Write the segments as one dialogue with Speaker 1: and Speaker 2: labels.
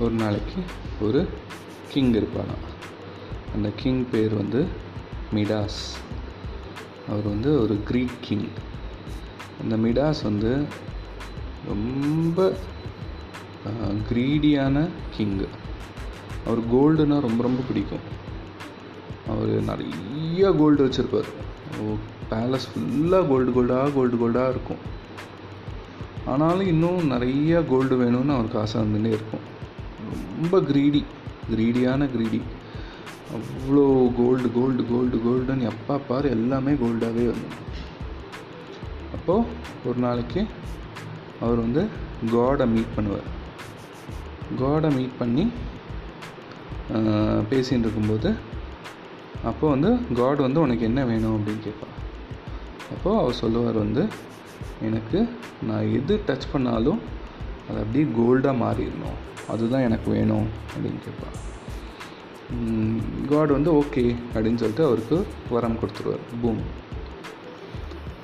Speaker 1: ஒரு நாளைக்கு ஒரு கிங் இருப்பாராம் அந்த கிங் பேர் வந்து மிடாஸ். அவர் வந்து ஒரு க்ரீக் கிங் அந்த மிடாஸ் வந்து ரொம்ப க்ரீடியான கிங்கு அவர் கோல்டுனா ரொம்ப ரொம்ப பிடிக்கும். அவர் நிறைய கோல்டு வச்சுருப்பார். பேலஸ் ஃபுல்லாக கோல்டு கோல்டாக கோல்டு கோல்டாக இருக்கும். ஆனாலும் இன்னும் நிறைய கோல்டு வேணும்னு அவருக்கு ஆசை வந்துட்டே இருக்கும். ரொம்ப க்ரீடி க்ரீடியான க்ரீடி அவ்வளோ கோல்டு கோல்டு கோல்டு கோல்டுன்னு எப்போ பாரு எல்லாமே கோல்டாகவே வந்து அப்போது ஒரு நாளைக்கு அவர் வந்து காடை மீட் பண்ணுவார். காடை மீட் பண்ணி பேசின்னு இருக்கும்போது அப்போ வந்து காட் வந்து உனக்கு என்ன வேணும் அப்படின்னு கேட்பார். அப்போது அவர் சொல்லுவார் வந்து எனக்கு நான் எது டச் பண்ணாலும் அது அப்படியே கோல்டாக மாறிடணும். அதுதான் எனக்கு வேணும் அப்படின்னு கேட்பார் காட் வந்து ஓகே அப்படின்னு சொல்லிட்டு அவருக்கு வரம் கொடுத்துருவார். பூம்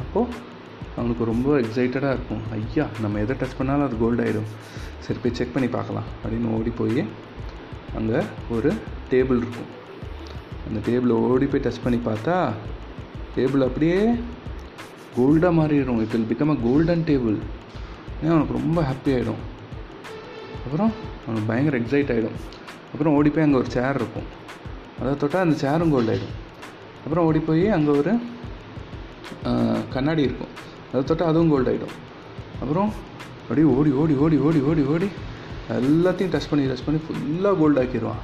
Speaker 1: அப்போது அவனுக்கு ரொம்ப எக்ஸைட்டடாக இருக்கும். ஐயா நம்ம எதை டச் பண்ணாலும் அது கோல்டாயிடும் ஆகிடும் சரி போய் செக் பண்ணி பார்க்கலாம் அப்படின்னு ஓடி போய் அங்கே ஒரு டேபிள் இருக்கும். அந்த டேபிளை ஓடி போய் டச் பண்ணி பார்த்தா டேபிள் அப்படியே கோல்டாக மாறிடும். It will become a golden table ஏன் அவனுக்கு ரொம்ப ஹாப்பி ஆகிடும் அப்புறம் அவனுக்கு பயங்கர எக்ஸைட் ஆகிடும் அப்புறம் ஓடி போய் அங்கே ஒரு சேர் இருக்கும். அதை தொட்டால் அந்த சேரும் கோல்ட் ஆகிடும் அப்புறம் ஓடி போய் அங்கே ஒரு கண்ணாடி இருக்கும். அதை தொட்டால் அதுவும் கோல்ட் ஆகிடும் அப்புறம் அப்படியே ஓடி ஓடி ஓடி ஓடி ஓடி ஓடி எல்லாத்தையும் டச் பண்ணி டச் பண்ணி ஃபுல்லாக கோல்ட் ஆக்கிடுவான்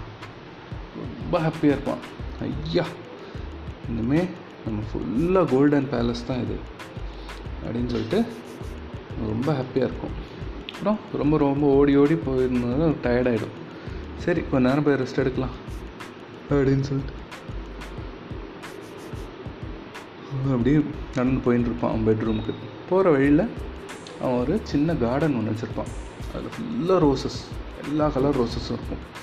Speaker 1: ரொம்ப ஹாப்பியாக இருப்பான். ஐயா இனிமேல் நம்ம ஃபுல்லாக கோல்டன் பேலஸ் தான் இது. அப்படின்னு சொல்லிட்டு ரொம்ப ஹாப்பியாக இருக்கும். அப்புறம் ரொம்ப ரொம்ப ஓடி ஓடி போயிருந்தது டயர்டாயிடும் சரி கொஞ்ச நேரம் போய் ரெஸ்ட் எடுக்கலாம். அப்படின்னு சொல்லிட்டு. அப்படியே நடந்து போயின்னு இருப்பான் அவன் பெட்ரூமுக்கு போகிற வழியில் அவன் ஒரு சின்ன கார்டன் ஒன்று வச்சுருப்பான். அதில் ஃபுல்லாக ரோசஸ் எல்லா கலர் ரோசஸும் இருக்கும்.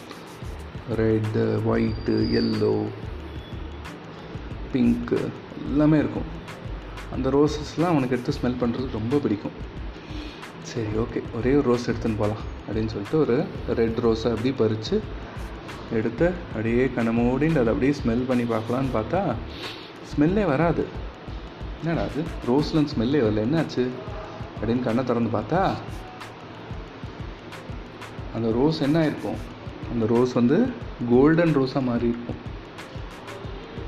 Speaker 1: ரெட்டு ஒயிட்டு எல்லோ பிங்க்கு எல்லாமே இருக்கும். அந்த ரோசஸ்லாம் அவனுக்கு எடுத்து ஸ்மெல் பண்ணுறதுக்கு ரொம்ப பிடிக்கும். சரி ஓகே ஒரே ஒரு ரோஸ் எடுத்துன்னு போகலாம் அப்படின்னு சொல்லிட்டு ஒரு ரெட் ரோஸை அப்படியே பறித்து எடுத்து அப்படியே கண்ண மூடின்னு அதை அப்படியே ஸ்மெல் பண்ணி பார்க்கலான்னு பார்த்தா ஸ்மெல்லே வராது. என்னடா அது ரோஸ்லன்னு ஸ்மெல்லே வரல. என்னாச்சு? அப்படின்னு கண்ணை திறந்து பார்த்தா அந்த ரோஸ் என்ன ஆயிருக்கும்? அந்த ரோஸ் வந்து கோல்டன் ரோஸாக மாறி இருக்கும்.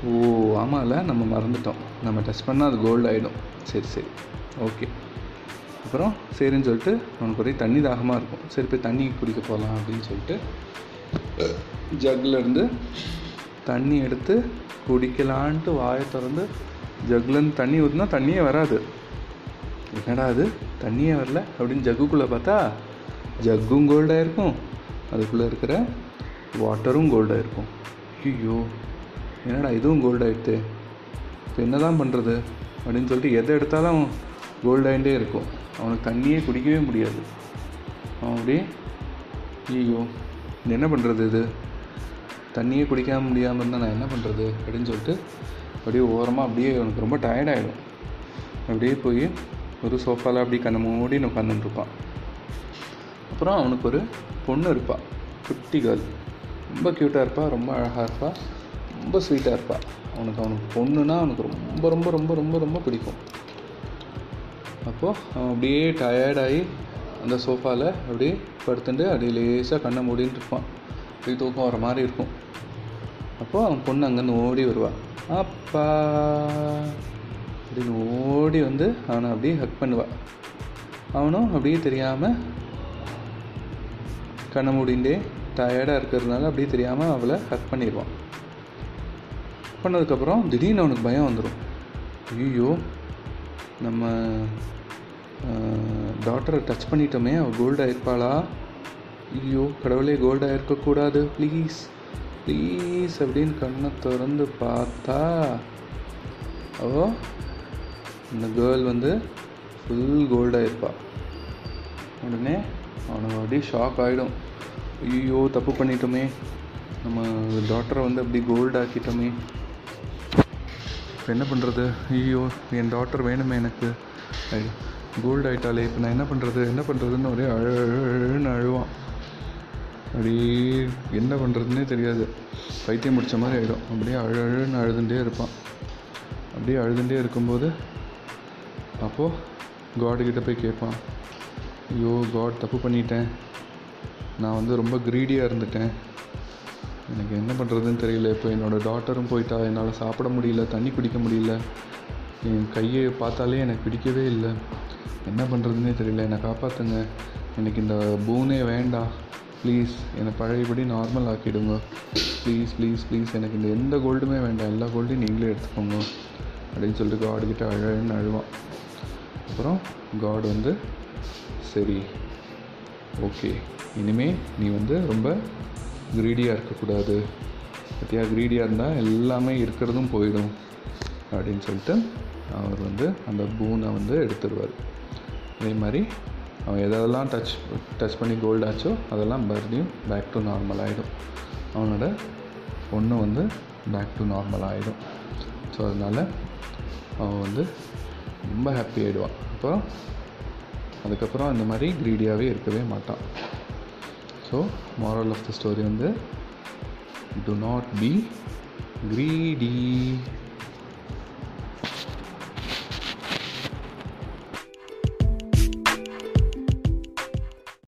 Speaker 1: ஓ ஆமாம்ல நம்ம மறந்துட்டோம். நம்ம டச் பண்ணால் அது கோல்டு ஆகிடும் சரி சரி. ஓகே அப்புறம் சரின்னு சொல்லிட்டு அவனுக்கு ஒரே தண்ணி தாகமாக இருக்கும். சரி போய் தண்ணி குடிக்க போகலாம் அப்படின்னு சொல்லிட்டு ஜக்லேருந்து தண்ணி எடுத்து குடிக்கலான்ட்டு வாயை திறந்து ஜக்லேருந்து தண்ணி ஊற்றினா தண்ணியே வராது. என்னடா அது? தண்ணியே வரல அப்படின்னு ஜக்குக்குள்ளே பார்த்தா ஜக்கும் கோல்டாக இருக்கும். அதுக்குள்ளே இருக்கிற வாட்டரும் கோல்டாக இருக்கும். ஐயோ என்னடா இதுவும் கோல்ட் இப்போ என்ன தான் பண்ணுறது அப்படின்னு சொல்லிட்டு எதை எடுத்தாலும் கோல்டாகிட்டே இருக்கும். அவனுக்கு தண்ணியே குடிக்கவே முடியாது. அவன் அப்படியே ஐயோ என்ன பண்ணுறது இது? தண்ணியே குடிக்காம முடியாமல் இருந்தால் நான் என்ன பண்ணுறது அப்படின்னு சொல்லிட்டு அப்படியே ஓரமாக அப்படியே அவனுக்கு ரொம்ப டயர்டாயிடும் அப்படியே போய் ஒரு சோஃபாவில் அப்படியே கண்ணை மூடி உட்காந்துட்டுருப்பான் அப்புறம் அவனுக்கு ஒரு பொண்ணு இருப்பாள் குட்டி கேர்ள் ரொம்ப க்யூட்டாக இருப்பாள் ரொம்ப அழகாக இருப்பாள் ரொம்ப ஸ்வீட்டாக இருப்பாள் அவனுக்கு அவனுக்கு பொண்ணுன்னா அவனுக்கு ரொம்ப ரொம்ப ரொம்ப ரொம்ப ரொம்ப பிடிக்கும். அப்போது அவன் அப்படியே டயர்டாகி அந்த சோஃபாவில் அப்படியே படுத்துட்டு அப்படியே லேசாக கண்ணை மூடின்னு இருப்பான். அப்படியே தூக்கம் வர மாதிரி இருக்கும். அப்போது அவன் பொண்ணு அங்கேருந்து ஓடி வருவாள் அப்பா! அப்படின்னு ஓடி வந்து அவனை அப்படியே ஹக் பண்ணுவாள் அவனும் அப்படியே தெரியாமல் கண்ணை மூடிண்டே டயர்டாக இருக்கிறதுனால அப்படியே தெரியாமல் அவளை ஹக் பண்ணிடுவான். பண்ணதுக்கப்புறம் திடீர்னு அவனுக்கு பயம் வந்துடும் ஐயோ நம்ம டாக்டரை டச் பண்ணிட்டோமே அவள் கோல்டாக இருப்பாளா? ஐயோ கடவுளே கோல்டாக இருக்கக்கூடாது. ப்ளீஸ் ப்ளீஸ் அப்படின்னு கண்ணை திறந்து பார்த்தா அவ இந்த கேர்ள் வந்து ஃபுல் கோல்டாக இருப்பாள் உடனே அவனுக்கு அப்படியே ஷாக் ஆகிடும் ஐயோ தப்பு பண்ணிட்டோமே. நம்ம டாக்டரை வந்து அப்படி கோல்டாக்கிட்டோமே இப்போ என்ன பண்ணுறது? ஐயோ என் டாக்டர் வேணுமே எனக்கு. கோல்டு ஆகிட்டாலே இப்போ நான் என்ன பண்ணுறது? என்ன பண்ணுறதுன்னு ஒரே அழுன்னு அழுவான். அப்படியே என்ன பண்ணுறதுனே தெரியாது. பைத்தியம் முடித்த மாதிரி ஆகிடும் அப்படியே அழுன்னு அழுதுகிட்டே இருப்பான். அப்படியே அழுதுகிட்டே இருக்கும்போது அப்போது காடுகிட்ட போய் கேட்பான். ஐயோ காட் தப்பு பண்ணிட்டேன். நான் வந்து ரொம்ப க்ரீடியாக இருந்துட்டேன். எனக்கு என்ன பண்ணுறதுன்னு தெரியல. இப்போ என்னோடய டாட்டரும் போயிட்டா. என்னால் சாப்பிட முடியல தண்ணி குடிக்க முடியல. என் கையை பார்த்தாலே எனக்கு பிடிக்கவே இல்லை. என்ன பண்ணுறதுனே தெரியல. என்னை காப்பாற்றுங்க எனக்கு இந்த பூனே வேண்டாம். ப்ளீஸ் என்னை பழையபடி நார்மல் ஆக்கிடுங்க. ப்ளீஸ் ப்ளீஸ் ப்ளீஸ் எனக்கு இந்த எந்த கோல்டுமே வேண்டாம். எல்லா கோல்டையும் நீங்களே எடுத்துக்கோங்க. அப்படின்னு சொல்லிட்டு காடுகிட்ட அழன்னு அழுவான். அப்புறம் காட் வந்து சரி ஓகே இனிமேல் நீ வந்து ரொம்ப க்ரீடியாக இருக்கக்கூடாது. பற்றியா க்ரீடியாக இருந்தால் எல்லாமே இருக்கிறதும் போயிடும் அப்படின்னு சொல்லிட்டு அவர் வந்து அந்த பூனை வந்து எடுத்துருவார். அதே மாதிரி அவன் எதெல்லாம் டச் டச் பண்ணி கோல்டு ஆச்சோ அதெல்லாம் மறுபடியும் பேக் டு நார்மல் ஆகிடும் அவனோட பொண்ணு வந்து பேக் டு நார்மல் ஆகிடும் ஸோ அதனால் அவன் வந்து ரொம்ப ஹாப்பி ஆகிடுவான் அப்புறம் அதுக்கப்புறம் அந்த மாதிரி க்ரீடியாகவே இருக்கவே மாட்டான். so moral of the story on the do not be greedy.